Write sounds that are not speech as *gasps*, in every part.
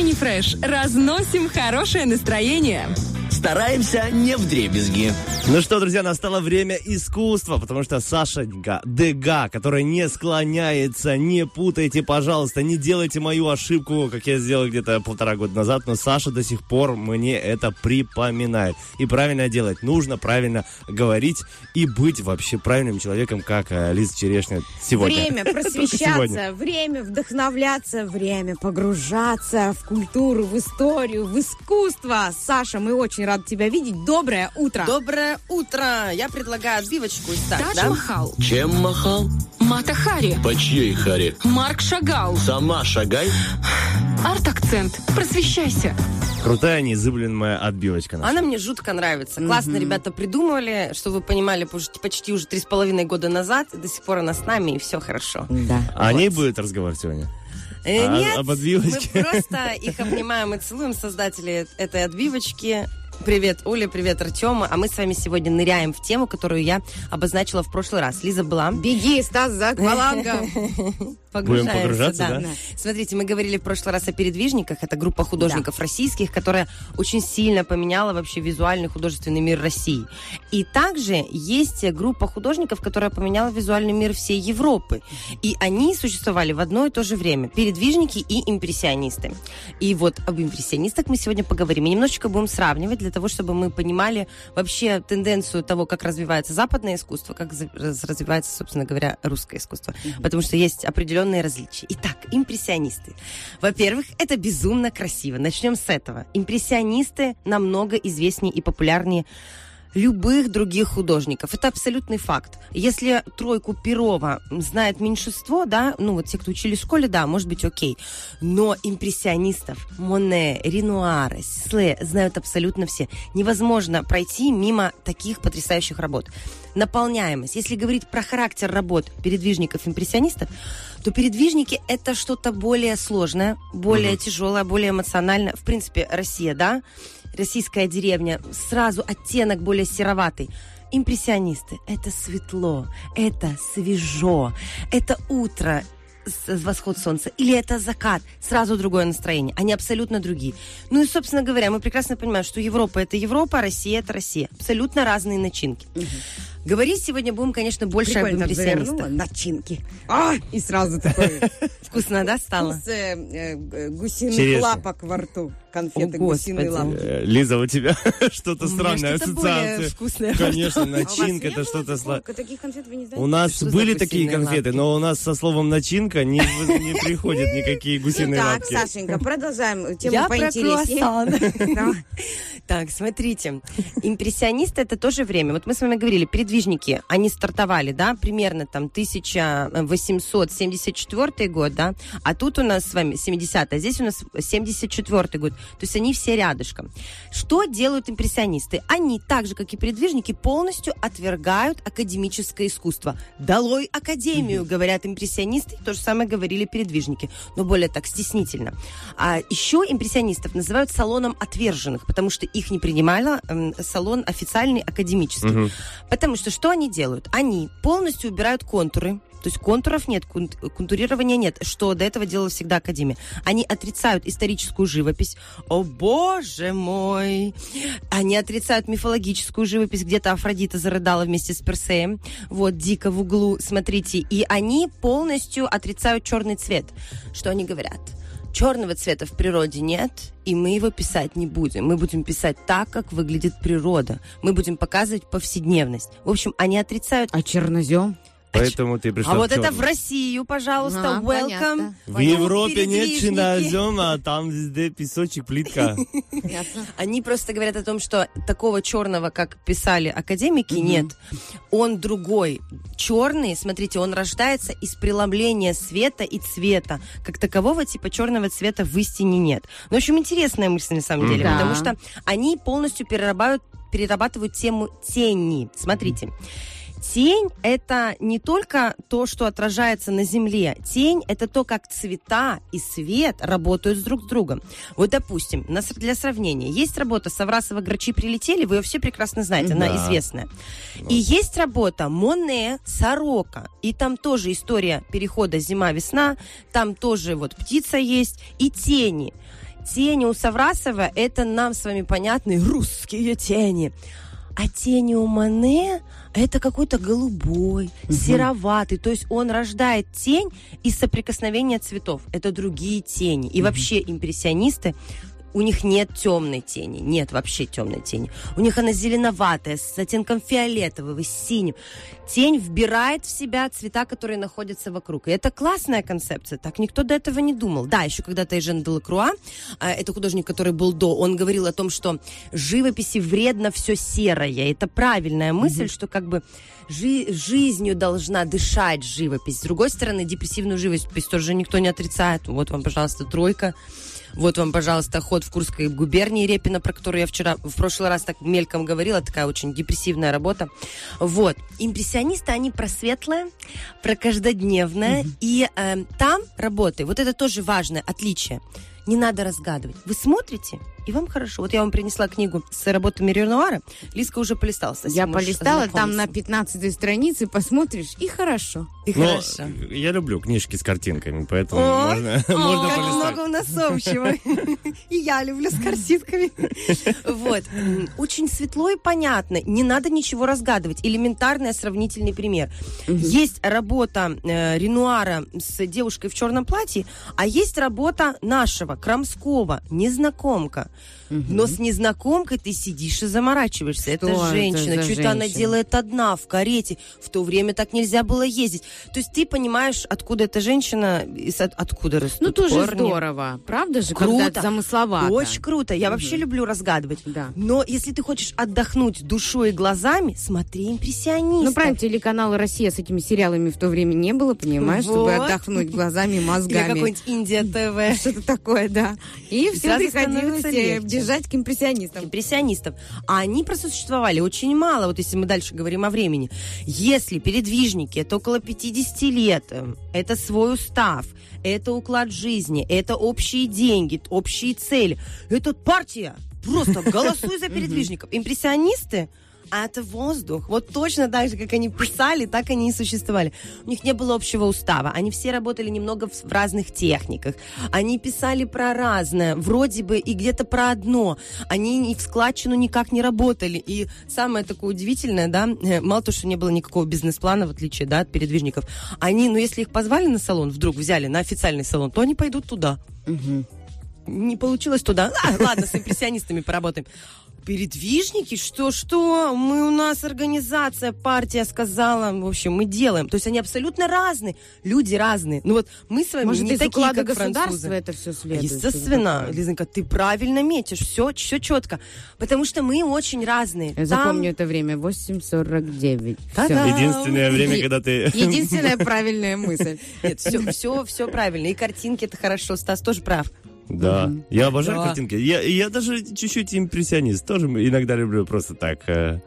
Утренний фреш. Разносим хорошее настроение. Стараемся не в дребезги. Ну что, друзья, настало время искусства, потому что Сашенька Дега, которая не склоняется, не путайте, пожалуйста, не делайте мою ошибку, как я сделал где-то полтора года назад, но Саша до сих пор мне это припоминает. И правильно делать нужно, правильно говорить и быть вообще правильным человеком, как э, Лиза Черешня сегодня. Время *laughs* просвещаться, время вдохновляться, время погружаться в культуру, в историю, в искусство. Саша, мы очень рады тебя видеть. Доброе утро. Доброе утро! Я предлагаю отбивочку и старт, Тадж да? Махал, Чем махал? Мата Хари, По чьей харе? Марк Шагал, Сама шагай. арт-акцент. Просвещайся. Крутая, неизыблемая отбивочка наша. Она мне жутко нравится. Классно ребята придумывали, что вы понимали почти, почти уже три с половиной года назад, и до сих пор она с нами, и все хорошо. Да. А О ней будет разговор сегодня? Э, А, Нет, об отбивочке? мы просто их обнимаем и целуем, создатели этой отбивочки. Привет, Оля, привет, Артема. А мы с вами сегодня ныряем в тему, которую я обозначила в прошлый раз. Лиза была. Беги, Стас, за аквалангом. *laughs* Погружаемся, погружаться, да? Смотрите, мы говорили в прошлый раз о передвижниках. Это группа художников российских, которая очень сильно поменяла вообще визуальный художественный мир России. И также есть группа художников, которая поменяла визуальный мир всей Европы. И они существовали в одно и то же время. Передвижники и импрессионисты. И вот об импрессионистах мы сегодня поговорим. И немножечко будем сравнивать для того, чтобы мы понимали вообще тенденцию того, как развивается западное искусство, как развивается, собственно говоря, русское искусство. Потому что есть определенные различия. Итак, импрессионисты. Во-первых, это безумно красиво. Начнем с этого. Импрессионисты намного известнее и популярнее любых других художников. Это абсолютный факт. Если тройку Перова знает меньшинство, да, ну вот те, кто учили в школе, да, может быть окей. Но импрессионистов Моне, Ренуара, Сле знают абсолютно все. Невозможно пройти мимо таких потрясающих работ. Наполняемость. Если говорить про характер работ передвижников-импрессионистов, то передвижники это что-то более сложное, более тяжелое, более эмоциональное. В принципе, Россия, да, российская деревня, сразу оттенок более сероватый. Импрессионисты – это светло, это свежо, это утро, восход солнца, или это закат, сразу другое настроение. Они абсолютно другие. Ну и, собственно говоря, мы прекрасно понимаем, что Европа – это Европа, а Россия – это Россия. Абсолютно разные начинки. Говорить сегодня будем, конечно, больше об Прикольно так импрессионистах. Начинки. А, и сразу такой *laughs* Вкусно, да, стало? вкус э, э, гусиных Черешня. лапок во рту. Конфеты О, гусиные лапки. Э, Лиза, у тебя *laughs* что-то странное, более ассоциация. вкусное. Конечно, *laughs* А начинка, это что-то... такого? сла- Таких конфет вы не знаете? У нас Что были такие гусиные конфеты, но у нас со словом начинка не, не приходят никакие гусиные Так, лапки. Сашенька, продолжаем тему Я про поинтереснее. Так, смотрите. Импрессионисты это тоже время. Вот мы с вами говорили, передвижники, они стартовали, да, примерно там 1874 год, да, а тут у нас с вами 70 а здесь у нас 74 год. То есть они все рядышком. Что делают импрессионисты? Они, так же, как и передвижники, полностью отвергают академическое искусство. Долой академию, говорят импрессионисты, то же самое говорили передвижники, но более так стеснительно. А еще импрессионистов называют салоном отверженных, потому что их не принимала эм, салон официальный академический. Потому что что они делают? Они полностью убирают контуры, то есть контуров нет, кон- контурирования нет, что до этого делала всегда Академия. Они отрицают историческую живопись. О, боже мой! Они отрицают мифологическую живопись. Где-то Афродита зарыдала вместе с Персеем. Вот, дико в углу, смотрите. И они полностью отрицают черный цвет. Что они говорят? Черного цвета в природе нет, и мы его писать не будем. Мы будем писать так, как выглядит природа. Мы будем показывать повседневность. В общем, они отрицают А чернозем? Поэтому ты пришла а в вот это в Россию, пожалуйста, А, welcome. понятно. В Европе нет чернозема, а там везде песочек, плитка. Они просто говорят о том, что такого черного, как писали академики, нет. Он другой. Черный, смотрите, он рождается из преломления света и цвета. Как такового типа черного цвета в истине нет. Ну, в общем, интересная мысль на самом деле, потому что они полностью перерабатывают, перерабатывают тему тени. Смотрите. Тень – это не только то, что отражается на Земле. Тень – это то, как цвета и свет работают друг с другом. Вот, допустим, для сравнения, есть работа «Саврасова грачи прилетели», вы ее все прекрасно знаете, она Да. известная. И есть работа Моне «Сорока», и там тоже история перехода зима-весна, там тоже вот птица есть, и тени. тени у Саврасова это нам с вами понятные русские тени. А тени у Мане это какой-то голубой, сероватый. То есть он рождает тень из соприкосновения цветов. Это другие тени. И вообще импрессионисты у них нет темной тени, нет вообще темной тени. У них она зеленоватая, с оттенком фиолетового, с синим. Тень вбирает в себя цвета, которые находятся вокруг. И это классная концепция. Так никто до этого не думал. Да, еще когда-то Эжен Делакруа, а, это художник, который был до, он говорил о том, что живописи вредно все серое. Это правильная мысль, что как бы жи- жизнью должна дышать живопись. С другой стороны, депрессивную живопись тоже никто не отрицает. Вот вам, пожалуйста, тройка. Вот вам, пожалуйста, ход в Курской губернии Репина, про которую я вчера, в прошлый раз так мельком говорила, такая очень депрессивная работа. Вот. Импрессионисты, они про светлое, про каждодневное. И э, там работы, вот это тоже важное отличие. Не надо разгадывать. Вы смотрите, и вам хорошо. Вот я вам принесла книгу с работами Ренуара. Лиска уже полистала. Я полистала, там на ознакомиться. 15 странице посмотришь, и хорошо. И Но хорошо. я люблю книжки с картинками, поэтому О, можно, можно Как полистать. много у нас общего. И я люблю с картинками. Вот. Очень светло и понятно. Не надо ничего разгадывать. Элементарный сравнительный пример. Есть работа э, Ренуара с девушкой в черном платье, а есть работа нашего, Крамского, незнакомка. Но с незнакомкой ты сидишь и заморачиваешься. Что это это женщина. за Что-то она делает одна в карете. В то время так нельзя было ездить. То есть ты понимаешь, откуда эта женщина, и откуда растут Ну, тоже корни. здорово. Правда же? Круто. Когда это замысловато. Очень круто. Я вообще люблю разгадывать. Да. Но если ты хочешь отдохнуть душой и глазами, смотри импрессионистов. Ну, правильно, телеканала «Россия» с этими сериалами в то время не было, понимаешь, чтобы Вот. отдохнуть глазами, Или мозгами. какой-нибудь Индия ТВ. Что-то такое, да. И все приходилось э, легче. бежать к импрессионистам. импрессионистов. А они просто существовали очень мало, вот если мы дальше говорим о времени. Если передвижники, это около 50 лет, это свой устав, это уклад жизни, это общие деньги, общие цели, это партия. Просто голосуй за передвижников. Импрессионисты а это воздух. Вот точно так же, как они писали, так они и существовали. У них не было общего устава. Они все работали немного в, в разных техниках. Они писали про разное, вроде бы и где-то про одно. Они ни в складчину никак не работали. И самое такое удивительное, да, э, мало то, что не было никакого бизнес-плана, в отличие, да, от передвижников. Они, ну, если их позвали на салон, вдруг взяли на официальный салон, то они пойдут туда. Не получилось туда. А, ладно, с импрессионистами поработаем. Передвижники? Что, что? Мы у нас организация, партия сказала. В общем, мы делаем. То есть они абсолютно разные. Люди разные. Ну вот мы с вами Может, не из такие, уклада как государства это все следует? Естественно, Лизонька, ты правильно метишь, все, все четко. Потому что мы очень разные. Я Там- запомню это время. 8.49. Та-да. Всё. Единственное время, Е- когда ты... Единственная правильная мысль. Нет, все, все, все правильно. И картинки это хорошо. Стас тоже прав. Да, я обожаю Да. картинки. Я, я даже чуть-чуть импрессионист. Тоже иногда люблю просто так э,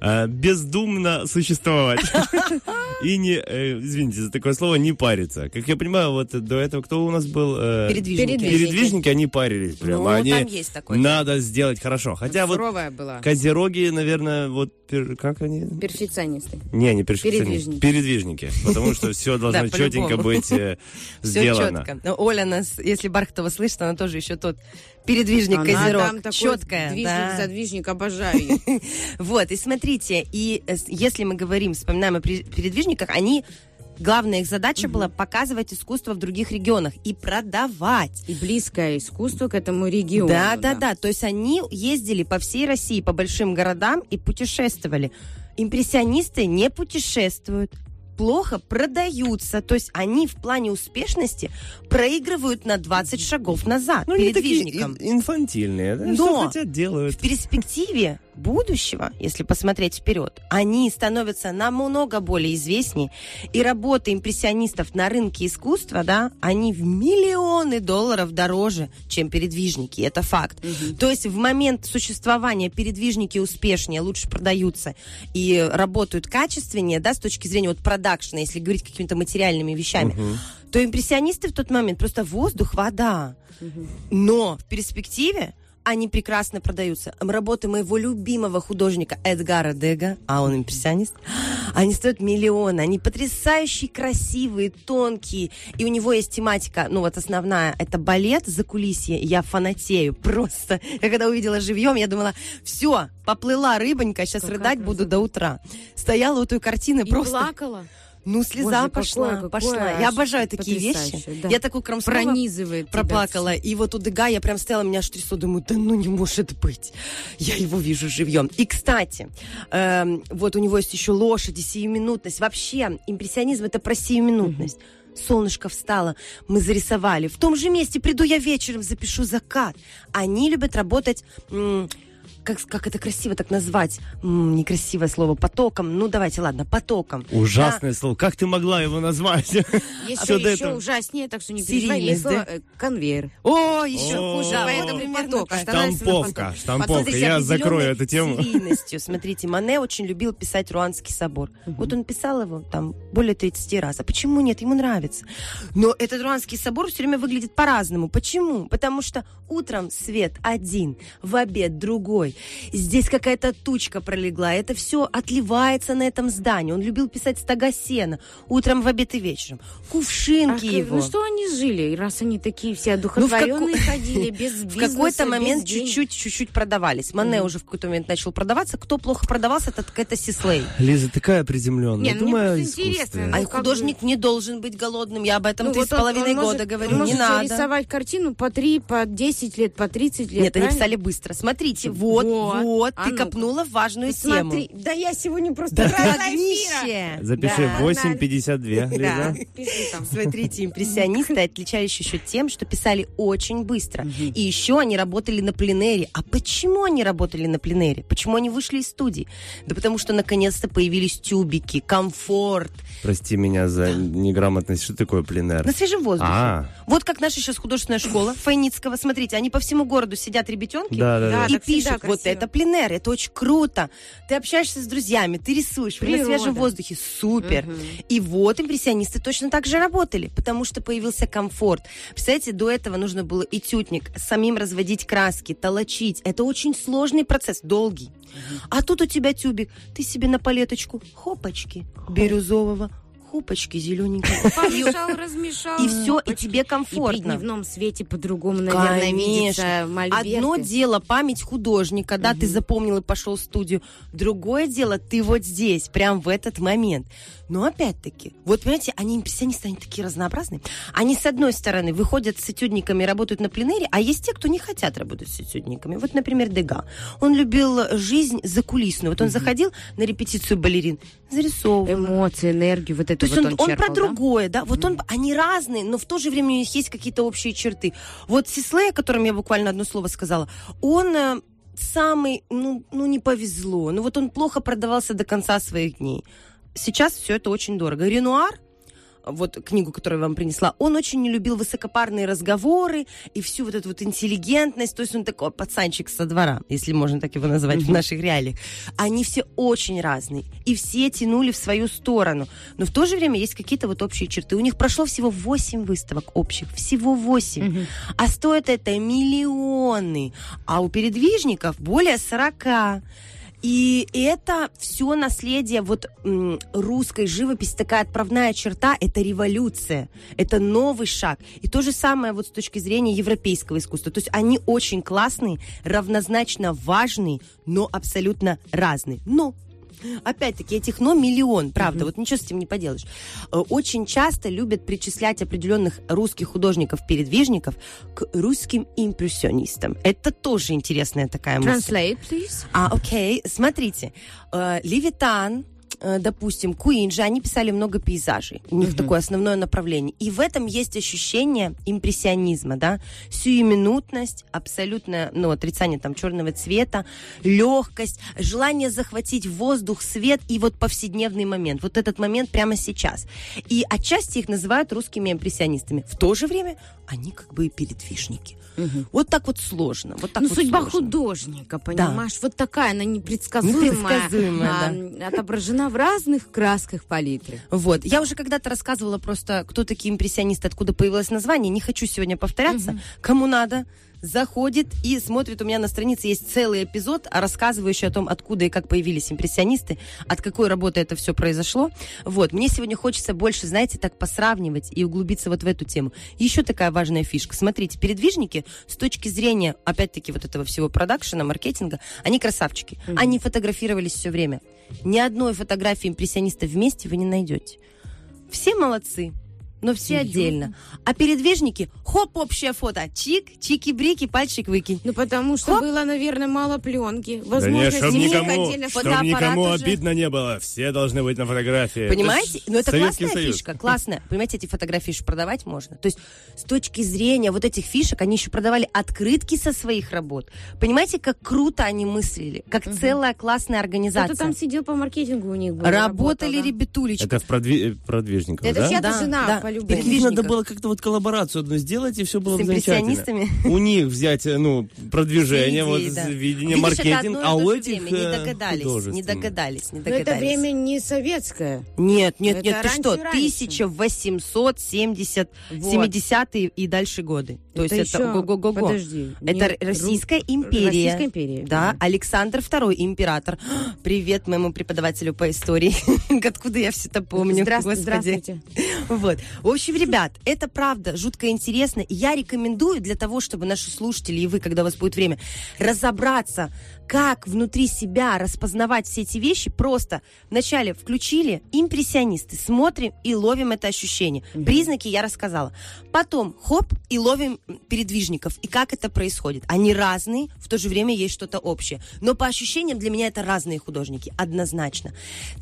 э, бездумно существовать. *laughs* И не, э, извините за такое слово, не париться. Как я понимаю, вот до этого кто у нас был? Э, Передвижники. Передвижники, они парились прямо. Ну, они там есть такое. надо сделать хорошо. Хотя вот была. козероги, наверное, вот пер- как они? Перфекционисты. Не, не перфекционисты. Передвижники. Передвижники. Потому что все должно четенько быть э, Все сделано. четко. Ну, Оля нас, если Бархатова слышит, она тоже еще тот передвижник, Она козерог. там Четкая. движник, да. задвижник, обожаю. *laughs* Вот, и смотрите, и э, если мы говорим, вспоминаем о передвижниках, они Главная их задача была показывать искусство в других регионах и продавать. И близкое искусство к этому региону. Да, да, да. То есть они ездили по всей России, по большим городам и путешествовали. Импрессионисты не путешествуют плохо продаются. То есть они в плане успешности проигрывают на 20 шагов назад Ну, такие передвижникам. ин- инфантильные. да, Но Что хотят, делают. В перспективе будущего, если посмотреть вперед, они становятся намного более известнее. И работы импрессионистов на рынке искусства, да, они в миллионы долларов дороже, чем передвижники. Это факт. То есть в момент существования передвижники успешнее, лучше продаются и работают качественнее, да, с точки зрения вот продакшена, если говорить какими-то материальными вещами, то импрессионисты в тот момент просто воздух, вода. Но в перспективе они прекрасно продаются. Работы моего любимого художника Эдгара Дега, а он импрессионист, они стоят миллионы. Они потрясающие, красивые, тонкие. И у него есть тематика, ну вот основная, это балет за кулисье. Я фанатею просто. Я когда увидела живьем, я думала, все, поплыла рыбонька, сейчас Какая рыдать буду красота. до утра. Стояла у той картины И просто... плакала. Ну, слеза Боже, какое- пошла, какое пошла. аж Я обожаю такие вещи. да. Я такую Крамского Пронизывает тебя проплакала. И вот у Дега я прям стояла, меня аж трясло. Думаю, да ну не может быть. Я его вижу живьем. И, кстати, эм, вот у него есть еще лошади, сиюминутность. Вообще, импрессионизм это про сиюминутность. Солнышко встало, мы зарисовали. В том же месте приду я вечером, запишу закат. Они любят работать... как, как это красиво так назвать? М, некрасивое слово. Потоком. Ну, давайте, ладно, потоком. Ужасное слово. Как ты могла его назвать? Еще, до еще этого. ужаснее, так что не переживай. Серийность, Есть слово э, конвейер. О, еще О. хуже. Да, поэтому поток, на Штамповка, штамповка. Я закрою эту тему. серийностью. Смотрите, Мане очень любил писать Руанский собор. Вот он писал его там более 30 раз. А почему нет? Ему нравится. Но этот Руанский собор все время выглядит по-разному. Почему? Потому что утром свет один, в обед другой. Здесь какая-то тучка пролегла. Это все отливается на этом здании. Он любил писать стога сена. Утром, в обед и вечером. Кувшинки А, его. Ну что они жили, раз они такие все одухотворенные *laughs* ходили, без В бизнеса, какой-то без момент чуть-чуть, чуть-чуть продавались. Мане уже в какой-то момент начал продаваться. Кто плохо продавался, это, это Сислей. Лиза такая приземленная. Не, ну, Думаю интересно, ну, А как художник не должен быть голодным. Я об этом Ну, три вот с он- половиной он может- года говорю. он Не может надо. рисовать картину по 3, по 10 лет, по 30 лет. Нет, они писали быстро. Смотрите, вот, Вот. вот, А ты ну-ка. копнула важную тему. Смотри, да я сегодня просто Да как. Запиши Да, 8.52, Да, Лиза. пиши там. Смотрите, импрессионисты отличались еще тем, что писали очень быстро. И еще они работали на пленэре. А почему они работали на пленэре? Почему они вышли из студии? Да потому что наконец-то появились тюбики, комфорт, Прости меня за неграмотность. Что такое пленэр? на свежем воздухе. А. Вот как наша сейчас художественная школа Файницкого. Смотрите, они по всему городу сидят, ребятенки, Да, да, да. Да, и пишут, вот красиво. это пленэр, это очень круто. Ты общаешься с друзьями, ты рисуешь, вы на Природа. свежем воздухе, супер. И вот импрессионисты точно так же работали, потому что появился комфорт. Представляете, до этого нужно было этюдник, самим разводить краски, толочить. Это очень сложный процесс, долгий. А тут у тебя тюбик, ты себе на палеточку, хопочки, бирюзового, хопочки зелененькие. *laughs* Помешал, размешал. И все, и тебе И при комфортно. дневном свете по-другому, наверное, видится мольберты. Одно дело память художника, да, ты запомнил и пошел в студию. Другое дело, ты вот здесь, прям в этот момент. Но опять-таки, вот понимаете, они импрессионисты, они такие разнообразные. Они, с одной стороны, выходят с этюдниками, работают на пленэре, а есть те, кто не хотят работать с этюдниками. Вот, например, Дега. Он любил жизнь закулисную. Вот он заходил на репетицию балерин, зарисовывал. Эмоции, энергию, вот это То есть вот он, он, он черпал, про да? другое, да? Вот он, они разные, но в то же время у них есть какие-то общие черты. Вот Сислей, о котором я буквально одно слово сказала, он э, самый, ну, ну, не повезло. Ну, вот он плохо продавался до конца своих дней. Сейчас все это очень дорого. Ренуар, вот книгу, которую я вам принесла, он очень не любил высокопарные разговоры и всю вот эту вот интеллигентность, то есть он такой пацанчик со двора, если можно так его назвать в наших реалиях. Они все очень разные, и все тянули в свою сторону, но в то же время есть какие-то вот общие черты. У них прошло всего 8 выставок общих, всего 8, а стоит это миллионы, а у передвижников более 40. И это все наследие вот русской живописи, такая отправная черта, это революция, это новый шаг. И то же самое вот с точки зрения европейского искусства. То есть они очень классные, равнозначно важные, но абсолютно разные. Но Опять-таки, этих но миллион, правда, вот ничего с этим не поделаешь. Э, Очень часто любят причислять определенных русских художников-передвижников к русским импрессионистам. Это тоже интересная такая мысль. Translate, please. А, окей, смотрите. Э, Левитан, допустим, Куинджи, они писали много пейзажей. У них такое основное направление. И в этом есть ощущение импрессионизма, да? Сиюминутность, абсолютное, ну, отрицание там черного цвета, легкость, желание захватить воздух, свет и вот повседневный момент. Вот этот момент прямо сейчас. И отчасти их называют русскими импрессионистами. В то же время они как бы и передвижники. Вот так вот сложно. Вот так ну, вот судьба сложно. художника, понимаешь? Вот такая, она непредсказуемая. Непредсказуемая, а, Отображена в разных красках палитры. Вот. Я уже когда-то рассказывала просто, кто такие импрессионисты, откуда появилось название. Не хочу сегодня повторяться. Кому надо, заходит и смотрит. У меня на странице есть целый эпизод, рассказывающий о том, откуда и как появились импрессионисты, от какой работы это все произошло. Вот. Мне сегодня хочется больше, знаете, так посравнивать и углубиться вот в эту тему. Еще такая важная фишка. Смотрите, передвижники с точки зрения, опять-таки, вот этого всего продакшена, маркетинга, они красавчики. Они фотографировались все время. Ни одной фотографии импрессиониста вместе вы не найдете. Все молодцы, но все отдельно. А передвижники, хоп, общее фото, чик, чики-брики, пальчик выкинь. Ну, потому что Хоп. было, наверное, мало пленки. Да Возможно, нет, чтоб снимок никому, отдельно никому уже. обидно не было. Все должны быть на фотографии. Понимаете? Это ж Ну, это Советский классная Союз. фишка, классная. Понимаете, эти фотографии еще продавать можно. То есть, с точки зрения вот этих фишек, они еще продавали открытки со своих работ. Понимаете, как круто они мыслили, как целая классная организация. Кто-то там сидел по маркетингу у них был. Работали работал, да. ребятулечка. Это в продви- продвижниках, Это да? чья-то Да, жена, да. По-любому. Так их надо было как-то вот коллаборацию одну сделать, и все было С бы замечательно. У них взять, э, ну, продвижение, вот, да. видение, Видишь, маркетинг, а у этих время. Не э, догадались, не догадались, не Но догадались. это время не советское. Нет, нет, Это нет, ты что, раньше-раньше. 1870, Вот. 70-е и дальше годы. То Это есть это го-го-го-го. подожди, Это не- Российская империя. Российская империя, Да, да. Александр II, император. *gasps* Привет моему преподавателю по истории. *laughs* Откуда я все это помню, Здравствуйте, господи. здравствуйте. Вот. В общем, ребят, это правда жутко интересно. И я рекомендую для того, чтобы наши слушатели и вы, когда у вас будет время, разобраться, как внутри себя распознавать все эти вещи, просто вначале включили импрессионисты, смотрим и ловим это ощущение. Признаки я рассказала. Потом хоп и ловим передвижников. И как это происходит. Они разные, в то же время есть что-то общее. Но по ощущениям для меня это разные художники, однозначно.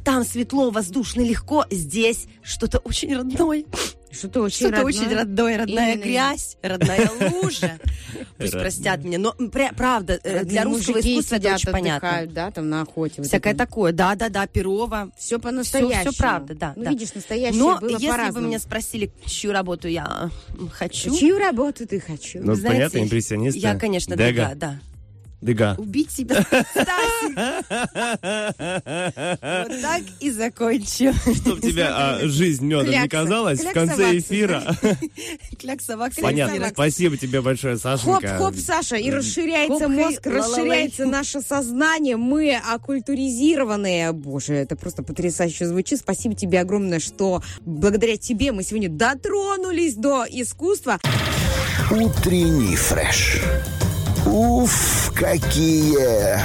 Там светло, воздушно, легко. Здесь что-то очень родное. Что-то очень Что-то родное. очень родное, родная Именно. грязь, родная *laughs* лужа. Пусть простят меня. Но пр- правда, э, для русского искусства это очень понятно. да, там на охоте. Всякое такое. Да, да, да, Перова. Все по-настоящему. Все, все правда, да. Ну, видишь, настоящее Но если бы меня спросили, чью работу я хочу, Чью работу ты хочу? Ну, понятно, импрессионисты. я, конечно, да, да. Дега. Убить себя. *laughs* Вот так и закончу. Чтоб тебя а, жизнь медом не казалась в конце эфира. *laughs* Кляксовак. Понятно. Спасибо тебе большое, Сашенька. Хоп-хоп, Саша, и расширяется мозг, расширяется наше сознание. Мы оккультуризированные. Боже, это просто потрясающе звучит. Спасибо тебе огромное, что благодаря тебе мы сегодня дотронулись до искусства. Утренний фреш. Уф, какие